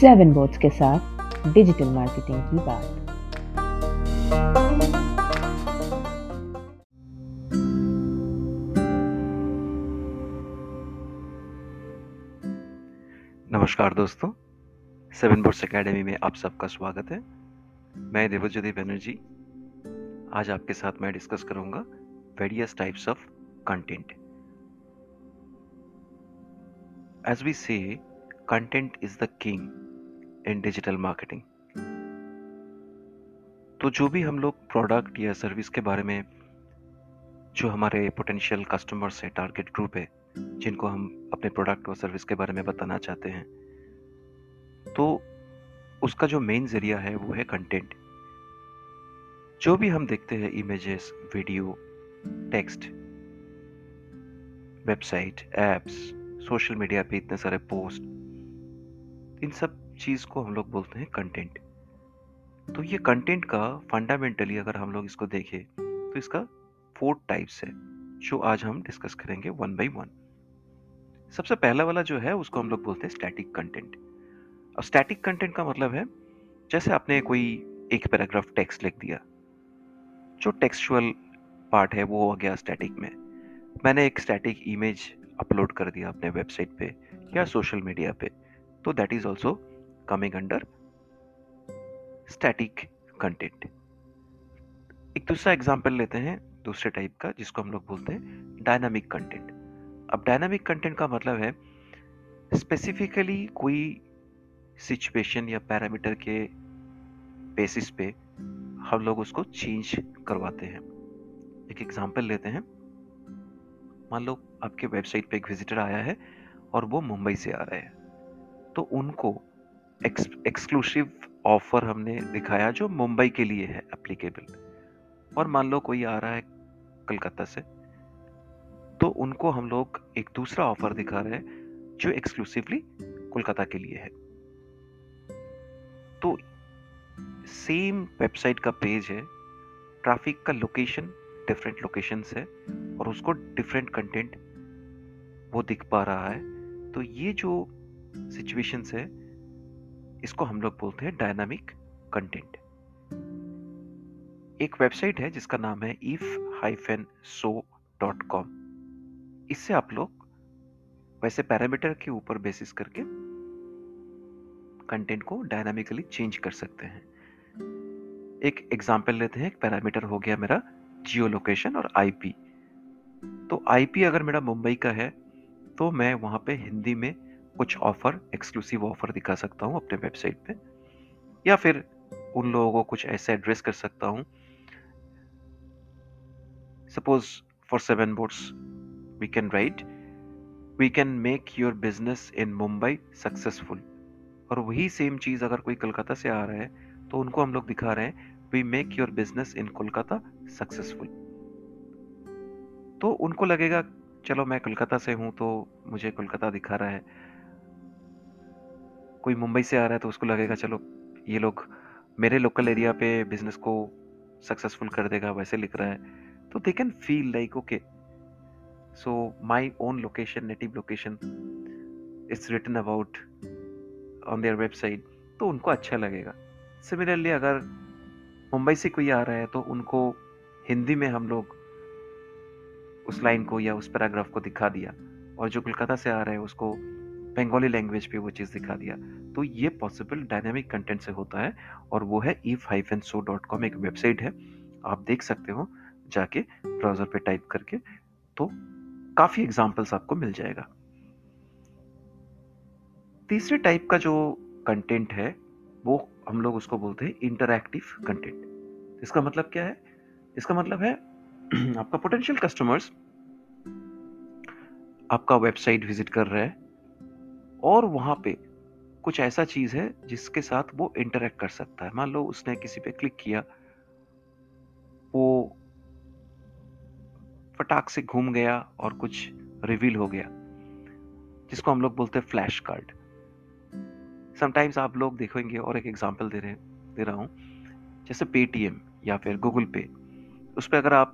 Seven boards के साथ digital marketing की बात। नमस्कार दोस्तों। सेवन बोर्ड्स एकेडमी में आप सबका स्वागत है। मैं देवज्योति बनर्जी। आज आपके साथ मैं डिस्कस करूँगा various types of content as we say content is the king in digital marketing तो जो भी हम लोग प्रोडक्ट या सर्विस के बारे में जो हमारे पोटेंशियल कस्टमर्स है टारगेट ग्रुप है, जिनको हम अपने प्रोडक्ट और सर्विस के बारे में बताना चाहते हैं तो उसका जो मेन ज़रिया है वो है कंटेंट जो भी हम देखते हैं images video text website apps social media पे इतने सारे पोस्ट इन सब चीज़ को हम लोग बोलते हैं कंटेंट तो ये कंटेंट का फंडामेंटली अगर हम लोग इसको देखें तो इसका फोर टाइप्स है जो आज हम डिस्कस करेंगे वन बाय वन सबसे पहला वाला जो है उसको हम लोग बोलते हैं स्टैटिक कंटेंट और स्टैटिक कंटेंट का मतलब है जैसे आपने कोई एक पैराग्राफ टेक्स्ट लिख दिया जो टेक्सचुअल पार्ट है वो हो गया स्टैटिक में। मैंने एक स्टैटिक इमेज अपलोड कर दिया अपने वेबसाइट पे या सोशल मीडिया पे। तो that is also coming under static content एक दूसरा एग्ज़ाम्पल लेते हैं, दूसरे टाइप का, जिसको हम लोग बोलते हैं डायनामिक कंटेंट अब डायनामिक कंटेंट का मतलब है स्पेसिफिकली कोई सिचुएशन या पैरामीटर के बेसिस पे हम लोग उसको चेंज करवाते हैं. एक एग्जांपल लेते हैं. मान लो आपके वेबसाइट पे एक विजिटर आया है और वो मुंबई से आ रहे हैं तो उनको एक्सक्लूसिव ऑफ़र हमने दिखाया जो मुंबई के लिए है एप्लीकेबल और मान लो कोई आ रहा है कलकत्ता से तो उनको हम लोग एक दूसरा ऑफ़र दिखा रहे हैं जो एक्सक्लूसिवली कोलकाता के लिए है। तो सेम वेबसाइट का पेज है ट्रैफ़िक का लोकेशन डिफरेंट लोकेशन है, और उसको डिफरेंट कंटेंट वो दिख पा रहा है। तो ये जो सिचुएशन है इसको हम लोग बोलते हैं डायनामिक कंटेंट एक वेबसाइट है जिसका नाम है if hyphen so dot com इससे आप लोग वैसे पैरामीटर के ऊपर बेसिस करके कंटेंट को डायनामिकली चेंज कर सकते हैं. एक एग्जांपल लेते हैं, एक पैरामीटर हो गया मेरा जियो लोकेशन और आईपी तो आईपी अगर मेरा मुंबई का है तो मैं वहाँ पे हिंदी में कुछ ऑफ़र एक्सक्लूसिव ऑफ़र दिखा सकता हूँ अपने वेबसाइट पे, या फिर उन लोगों को कुछ ऐसे एड्रेस कर सकता हूँ। Suppose for seven boards we can write we can make your business in Mumbai successful और वही सेम चीज़ अगर कोई कलकत्ता से आ रहा है तो उनको हम लोग दिखा रहे हैं we make your business in Kolkata successful तो उनको लगेगा, चलो मैं कोलकाता से हूँ तो मुझे कोलकाता दिखा रहा है। कोई मुंबई से आ रहा है तो उसको लगेगा चलो ये लोग मेरे लोकल एरिया पे बिज़नेस को सक्सेसफुल कर देगा वैसे लिख रहा है। तो they can feel like okay so my own location native location is written about on their website तो उनको अच्छा लगेगा। सिमिलरली अगर मुंबई से कोई आ रहा है तो उनको हिंदी में हम लोग उस लाइन को या उस पैराग्राफ को दिखा दिया। और जो कोलकाता से आ रहा है उसको बंगाली लैंग्वेज पे वो चीज़ दिखा दिया। तो ये पॉसिबल डायनेमिक कंटेंट से होता है और वो है E five N so dot com एक वेबसाइट है। आप देख सकते हो जाके ब्राउज़र पे टाइप करके। तो काफ़ी एग्जाम्पल्स आपको मिल जाएगा। तीसरे टाइप का जो कंटेंट है, वो हम लोग उसको बोलते हैं इंटरैक्टिव कंटेंट इसका मतलब क्या है? इसका मतलब है आपका पोटेंशियल कस्टमर्स आपका वेबसाइट विज़िट कर रहा है। और वहाँ पे कुछ ऐसा चीज़ है जिसके साथ वो इंटरेक्ट कर सकता है। मान लो उसने किसी पे क्लिक किया, वो फटाक से घूम गया और कुछ रिवील हो गया, जिसको हम लोग बोलते हैं फ्लैश कार्ड समटाइम्स आप लोग देखेंगे और एक एग्जांपल दे रहे, दे रहा हूँ, जैसे पेटीएम या फिर गूगल पे उस पर अगर आप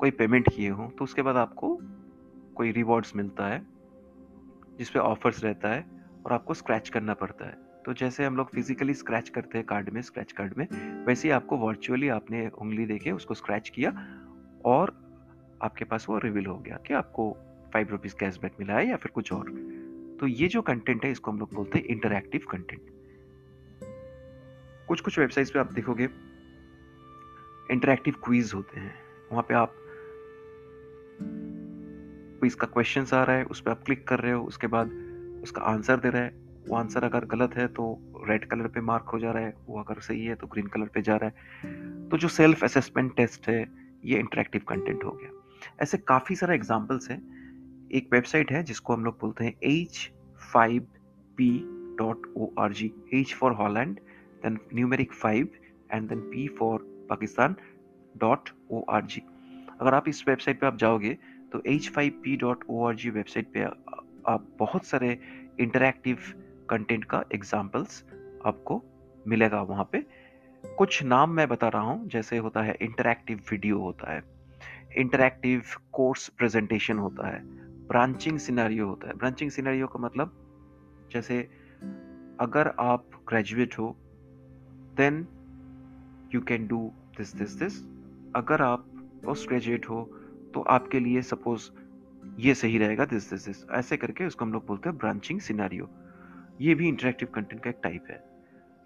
कोई पेमेंट किए हो तो उसके बाद आपको कोई रिवॉर्ड्स मिलता है। जिस पे ऑफर्स रहता है और आपको स्क्रैच करना पड़ता है। तो जैसे हम लोग फिजिकली स्क्रैच करते हैं कार्ड में स्क्रैच कार्ड में, वैसे ही आपको वर्चुअली आपने उंगली देके उसको स्क्रैच किया और आपके पास वो रिवील हो गया कि आपको फाइव रुपीज़ कैशबैक मिला है या फिर कुछ और। तो ये जो कंटेंट है, इसको हम लोग बोलते हैं इंटरैक्टिव कंटेंट कुछ कुछ वेबसाइट्स पे आप देखोगे इंटरैक्टिव क्वीज होते हैं। वहाँ पे आप क्विज का क्वेश्चन आ रहा है, उस पर आप क्लिक कर रहे हो, उसके बाद उसका आंसर दे रहा है। वो आंसर अगर गलत है तो रेड कलर पे मार्क हो जा रहा है, वो अगर सही है तो ग्रीन कलर पे जा रहा है। तो जो सेल्फ असेसमेंट टेस्ट है, ये इंटरेक्टिव कंटेंट हो गया। ऐसे काफ़ी सारे एग्जाम्पल्स हैं। एक वेबसाइट है जिसको हम लोग बोलते हैं H five P dot O R G H for Holland then numeric five and then P for Pakistan dot O R G अगर आप इस वेबसाइट पे आप जाओगे तो जी वेबसाइट पे आप बहुत सारे इंटरैक्टिव कंटेंट का एग्जाम्पल्स आपको मिलेगा वहाँ पे। कुछ नाम मैं बता रहा हूँ, जैसे होता है इंटरैक्टिव वीडियो होता है इंटरैक्टिव कोर्स प्रेजेंटेशन होता है ब्रांचिंग सिनेरियो होता है। ब्रांचिंग सिनेरियो का मतलब जैसे अगर आप ग्रेजुएट हो then you can do this this this अगर आप पोस्ट ग्रेजुएट हो तो आपके लिए सपोज़ ये सही रहेगा दिस दिस दिस ऐसे करके उसको हम लोग बोलते हैं ब्रांचिंग सिनेरियो ये भी इंटरेक्टिव कंटेंट का एक टाइप है।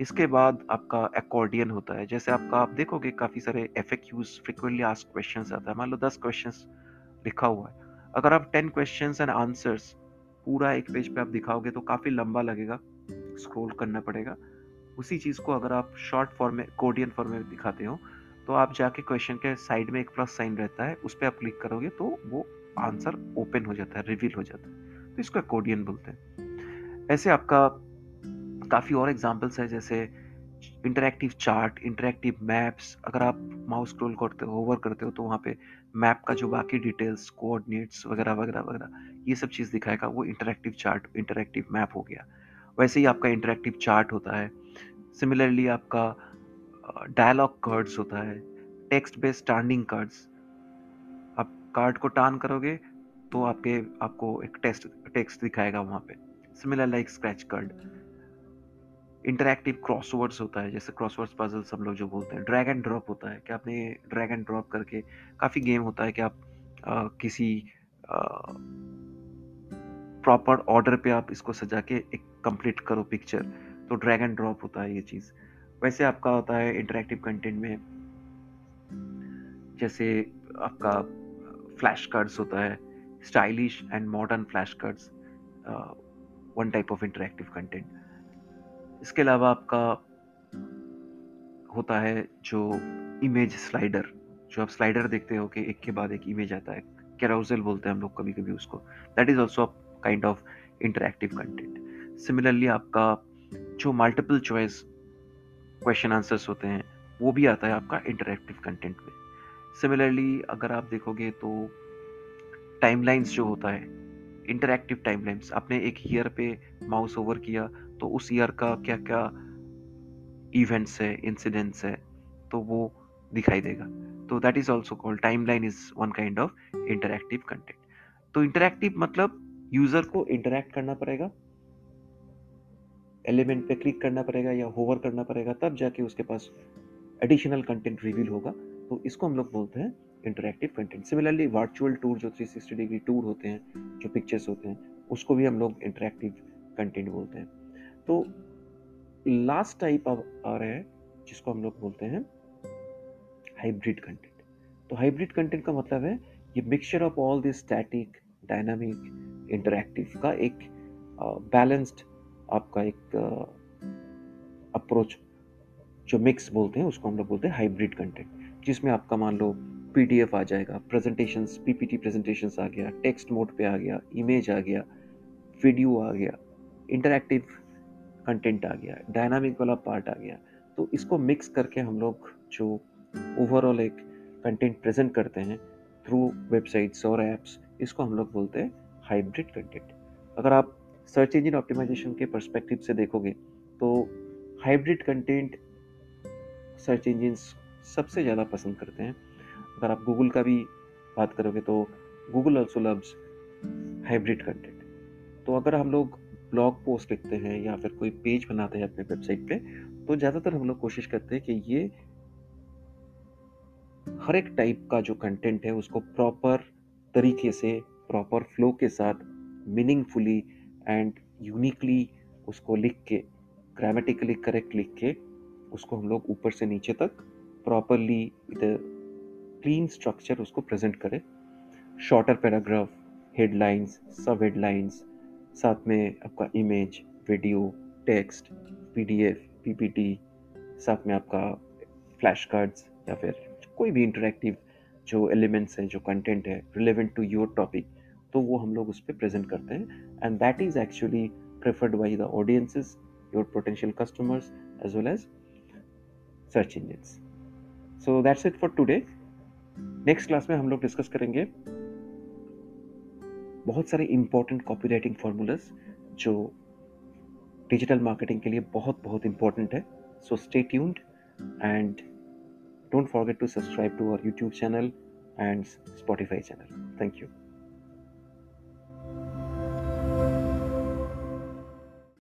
इसके बाद आपका अकॉर्डियन होता है। जैसे आपका, आप देखोगे काफ़ी सारे एफ़ फ्रिक्वेंटली आस्क क्वेश्चन आता है। मान लो दस क्वेश्चन लिखा हुआ है। अगर आप टेन क्वेश्चन एंड आंसर्स पूरा एक पेज पे आप दिखाओगे तो काफ़ी लंबा लगेगा। स्क्रॉल करना पड़ेगा। उसी चीज़ को अगर आप शॉर्ट फॉर्म में कोडियन फॉर्म में दिखाते हो तो आप जाके क्वेश्चन के साइड में एक प्लस साइन रहता है, उस पर आप क्लिक करोगे तो वो आंसर ओपन हो जाता है रिवील हो जाता है। तो इसको अकोडियन बोलते हैं। ऐसे आपका काफ़ी और एग्जाम्पल्स है, जैसे इंटरेक्टिव चार्ट इंटरेक्टिव मैप्स अगर आप माउस स्क्रॉल करते हो ओवर करते हो तो वहाँ पे मैप का जो बाकी डिटेल्स कोऑर्डिनेट्स वगैरह वगैरह वगैरह, ये सब चीज़ दिखाएगा, वो इंटरेक्टिव चार्ट इंटरेक्टिव मैप हो गया। वैसे ही आपका इंटरेक्टिव चार्ट होता है। सिमिलरली आपका डायलॉग कार्ड्स होता है टेक्स्ट बेस्ड स्टैंडिंग कार्ड्स। आप कार्ड को टान करोगे तो आपके आपको एक टेस्ट टेक्स्ट दिखाएगा वहाँ पे। Similar like scratch card interactive crosswords होता है जैसे क्रॉसवर्ड्स पजल्स हम लोग जो बोलते हैं। ड्रैग एंड ड्रॉप होता है कि आपने ड्रैग एंड ड्रॉप करके काफ़ी गेम होता है कि आप आ, किसी प्रॉपर ऑर्डर पे आप इसको सजा के एक कंप्लीट करो पिक्चर तो ड्रैग एंड ड्रॉप होता है ये चीज़। वैसे आपका होता है इंटरेक्टिव कंटेंट में, जैसे आपका फ्लैश कार्ड्स होता है stylish and modern flash cards one type of interactive content इसके अलावा आपका होता है जो इमेज स्लाइडर जो आप स्लाइडर देखते हो कि एक के बाद एक इमेज आता है कैराउजल बोलते हैं हम लोग कभी कभी उसको that is also kind of interactive content similarly आपका जो मल्टीपल चॉइस क्वेश्चन आंसर्स होते हैं, वो भी आता है आपका इंटरेक्टिव कंटेंट में सिमिलरली अगर आप देखोगे तो टाइमलाइंस जो होता है इंटरेक्टिव टाइमलाइंस आपने एक ईयर पे माउस ओवर किया तो उस ईयर का क्या क्या इवेंट्स है इंसिडेंट्स है तो वो दिखाई देगा। तो that is also called timeline is one kind of interactive content तो इंटरेक्टिव मतलब यूज़र को इंटरेक्ट करना पड़ेगा एलिमेंट पे क्लिक करना पड़ेगा या होवर करना पड़ेगा, तब जाके उसके पास एडिशनल कंटेंट रिवील होगा। तो इसको हम लोग बोलते हैं interactive content similarly virtual tour जो 360 डिग्री टूर होते हैं, जो पिक्चर्स होते हैं, उसको भी हम लोग इंटरेक्टिव कंटेंट बोलते हैं। तो लास्ट टाइप अब आ रहा है, जिसको हम लोग बोलते हैं हाइब्रिड कंटेंट तो हाइब्रिड कंटेंट का मतलब है, ये mixture of all this static dynamic interactive का एक बैलेंस्ड आपका एक अप्रोच जो मिक्स बोलते हैं, उसको हम लोग बोलते हैं हाइब्रिड कंटेंट जिसमें आपका मान लो पीडीएफ आ जाएगा प्रेजेंटेशन पीपीटी प्रेजेंटेशन आ गया टेक्स्ट मोड पे आ गया इमेज आ गया वीडियो आ गया इंटरेक्टिव कंटेंट आ गया डायनामिक वाला पार्ट आ गया। तो इसको मिक्स करके हम लोग जो ओवरऑल एक कंटेंट प्रेजेंट करते हैं थ्रू वेबसाइट्स और एप्स इसको हम लोग बोलते हैं हाइब्रिड कंटेंट अगर आप सर्च इंजन ऑप्टिमाइजेशन के परस्पेक्टिव से देखोगे तो हाइब्रिड कंटेंट सर्च इंजन सबसे ज़्यादा पसंद करते हैं। अगर आप गूगल का भी बात करोगे तो Google also loves hybrid content तो अगर हम लोग ब्लॉग पोस्ट लिखते हैं या फिर कोई पेज बनाते हैं अपने वेबसाइट पे तो ज़्यादातर हम लोग कोशिश करते हैं कि ये हर एक टाइप का जो कंटेंट है, उसको प्रॉपर तरीके से प्रॉपर फ्लो के साथ मीनिंगफुली एंड यूनिकली उसको लिख के ग्रामेटिकली करेक्ट लिख के, उसको हम लोग ऊपर से नीचे तक प्रॉपरली विद क्लीन स्ट्रक्चर उसको प्रेजेंट करें। Shorter paragraph headlines sub headlines साथ में आपका image video text PDF PPT साथ में आपका फ्लैश कार्ड्स या फिर कोई भी इंटरेक्टिव जो एलिमेंट्स हैं, जो कंटेंट है रिलेवेंट टू योर टॉपिक तो वो हम लोग उस पर प्रेजेंट करते हैं। And that is actually preferred by the audiences your potential customers as well as search engines so that's it for today next class में हम लोग डिस्कस करेंगे बहुत सारे इंपॉर्टेंट कॉपी राइटिंग फॉर्मूलाज जो डिजिटल मार्केटिंग के लिए बहुत बहुत इंपॉर्टेंट है। So stay tuned and don't forget to subscribe to our YouTube channel and Spotify channel thank you